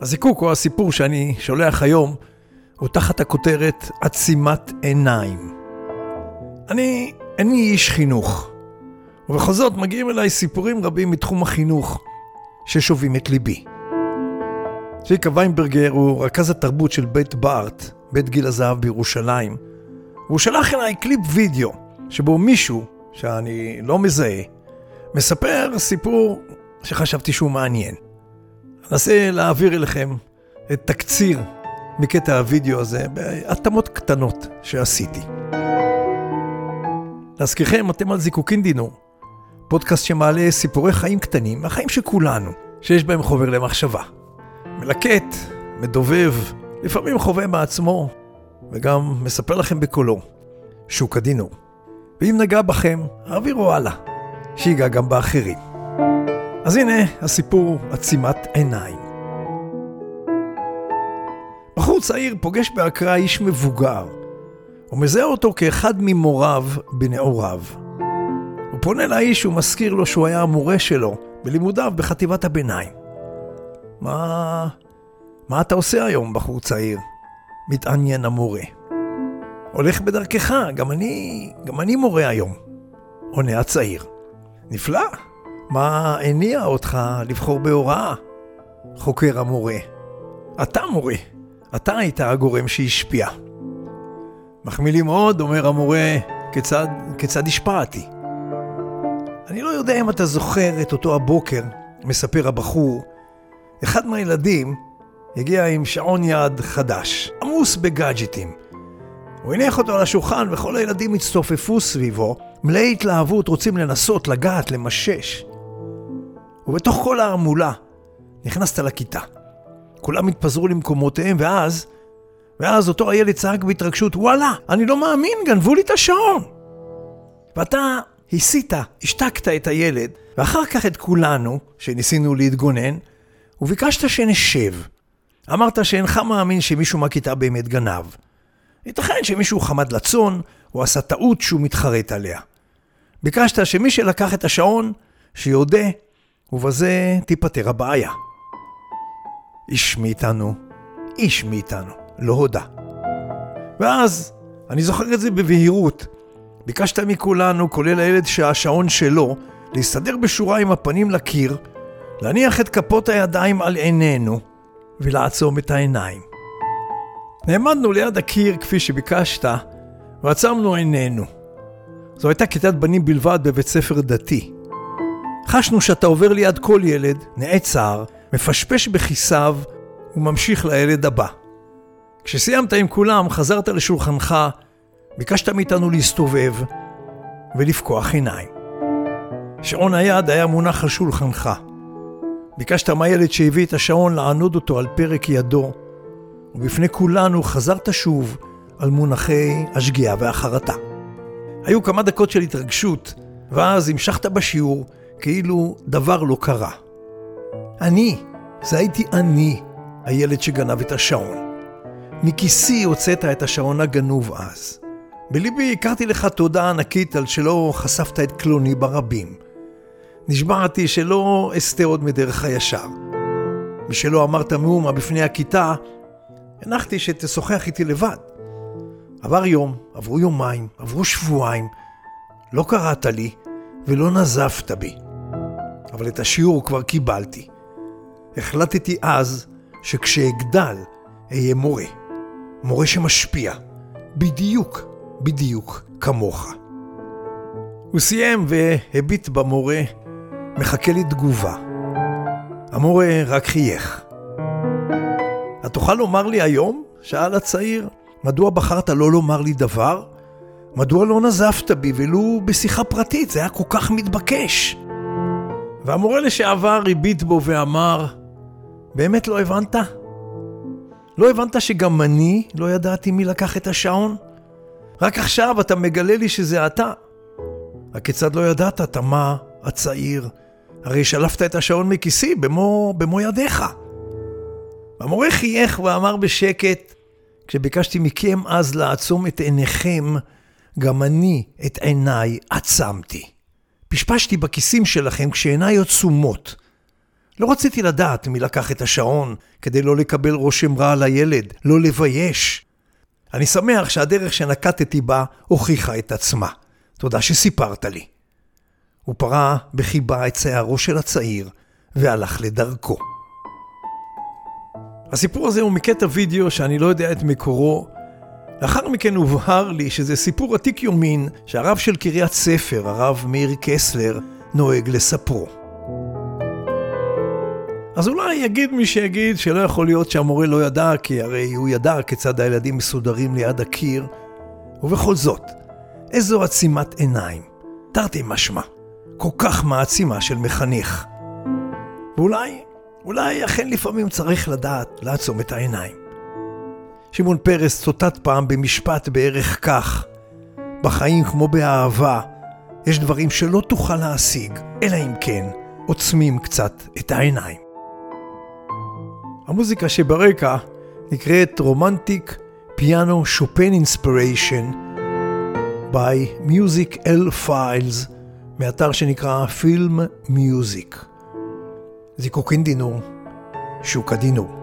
הזיקוק או הסיפור שאני שולח היום הוא תחת הכותרת עצימת עיניים. אני איני איש חינוך, ובכל זאת מגיעים אליי סיפורים רבים מתחום החינוך ששובים את ליבי. צביקה ויינברגר הוא רכז התרבות של בית בארט, בית גיל הזהב בירושלים. והוא שלח אליי קליפ וידאו, שבו מישהו, שאני לא מזהה, מספר סיפור שחשבתי שהוא מעניין. אנסה להעביר אליכם את תקציר מקטע הוידאו הזה בהתאמות קטנות שעשיתי. להזכירכם, אתם על זיקוקין דינור, פודקאסט שמעלה סיפורי חיים קטנים, החיים של כולנו, שיש בהם חובר למחשבה. מלקט, מדובב, לפעמים חווה מעצמו, וגם מספר לכם בקולו, שוק הדינור. ואם נגע בכם, העבירו הלאה, שיגע גם באחרים. אז הנה הסיפור עצימת עיניים. בחור צעיר פוגש באקרא איש מבוגר, ומזהה אותו כאחד ממוריו בנעוריו. הוא פונה לאיש ומזכיר לו שהוא היה המורה שלו בלימודיו בחטיבת הביניים. מה... מה אתה עושה היום, בחור צעיר? מתעניין המורה. הולך בדרכך, גם אני, גם אני מורה היום. עונה הצעיר. נפלא, מה הניע אותך לבחור בהוראה? חוקר המורה. אתה מורה, אתה היית הגורם שהשפיע. מחמיא לי מאוד, אומר המורה, כיצד, כיצד השפעתי? אני לא יודע אם אתה זוכר את אותו הבוקר, מספר הבחור, אחד מהילדים הגיע עם שעון יד חדש, עמוס בגאדג'טים. הוא הניח אותו על השולחן וכל הילדים הצטופפו סביבו, מלאי התלהבות, רוצים לנסות, לגעת, למשש. ובתוך כל ההמולה נכנסת לכיתה. כולם התפזרו למקומותיהם, ואז, ואז אותו הילד צעק בהתרגשות, וואלה, אני לא מאמין, גנבו לי את השעון. ואתה הסית, השתקת את הילד, ואחר כך את כולנו, שניסינו להתגונן, וביקשת שנשב. אמרת שאינך מאמין שמישהו מהכיתה באמת גנב. ייתכן שמישהו חמד לצון, או עשה טעות שהוא מתחרט עליה. ביקשת שמי שלקח את השעון, שיודה, ובזה תיפתר הבעיה. איש מאיתנו, איש מאיתנו, לא הודה. ואז, אני זוכר את זה בבהירות, ביקשת מכולנו, כולל הילד שהשעון שלו, להסתדר בשורה עם הפנים לקיר, להניח את כפות הידיים על עינינו ולעצום את העיניים. נעמדנו ליד הקיר כפי שביקשת, ועצמנו עינינו. זו הייתה כיתת בנים בלבד בבית ספר דתי. חשנו שאתה עובר ליד כל ילד, נעצר, מפשפש בכיסיו וממשיך לילד הבא. כשסיימת עם כולם, חזרת לשולחנך, ביקשת מאיתנו להסתובב ולפקוח עיניים. שעון היד היה מונח על שולחנך. ביקשת מהילד שהביא את השעון לענוד אותו על פרק ידו, ובפני כולנו חזרת שוב על מונחי השגיאה והחרטה. היו כמה דקות של התרגשות, ואז המשכת בשיעור כאילו דבר לא קרה. אני, זה הייתי אני, הילד שגנב את השעון. מכיסי הוצאת את השעון הגנוב אז. בליבי הכרתי לך תודה ענקית על שלא חשפת את קלוני ברבים. נשבעתי שלא אסטה עוד מדרך הישר. משלא אמרת מאומה בפני הכיתה, הנחתי שתשוחח איתי לבד. עבר יום, עברו יומיים, עברו שבועיים, לא קראת לי ולא נזפת בי. אבל את השיעור כבר קיבלתי. החלטתי אז שכשאגדל אהיה מורה. מורה שמשפיע. בדיוק, בדיוק כמוך. הוא סיים והביט במורה מחכה לי תגובה. המורה רק חייך. את תוכל לומר לי היום? שאל הצעיר. מדוע בחרת לא לומר לי דבר? מדוע לא נזפת בי ולו בשיחה פרטית? זה היה כל כך מתבקש. והמורה לשעבר הביט בו ואמר, באמת לא הבנת? לא הבנת שגם אני לא ידעתי מי לקח את השעון? רק עכשיו אתה מגלה לי שזה אתה. הכיצד לא ידעת, תמה הצעיר? הרי שלפת את השעון מכיסי במו, במו ידיך. המורה חייך ואמר בשקט, כשביקשתי מכם אז לעצום את עיניכם, גם אני את עיניי עצמתי. פשפשתי בכיסים שלכם כשעיניי עצומות. לא רציתי לדעת מי לקח את השעון כדי לא לקבל רושם רע על הילד, לא לבייש. אני שמח שהדרך שנקטתי בה הוכיחה את עצמה. תודה שסיפרת לי. הוא פרה בחיבה את שערו של הצעיר והלך לדרכו. הסיפור הזה הוא מקטע וידאו שאני לא יודע את מקורו. לאחר מכן הובהר לי שזה סיפור עתיק יומין שהרב של קריית ספר, הרב מאיר קסלר, נוהג לספרו. אז אולי יגיד מי שיגיד שלא יכול להיות שהמורה לא ידע, כי הרי הוא ידע כיצד הילדים מסודרים ליד הקיר. ובכל זאת, איזו עצימת עיניים, תרתי משמע, כל כך מעצימה של מחנך. ואולי, אולי אכן לפעמים צריך לדעת לעצום את העיניים. שמעון פרס צוטט פעם במשפט בערך כך: בחיים כמו באהבה, יש דברים שלא תוכל להשיג, אלא אם כן עוצמים קצת את העיניים. המוזיקה שברקע נקראת romantic piano Chopin inspiration by Music L Files מאתר שנקרא פילם מיוזיק. זיקוקין דינור, שוקה דינור.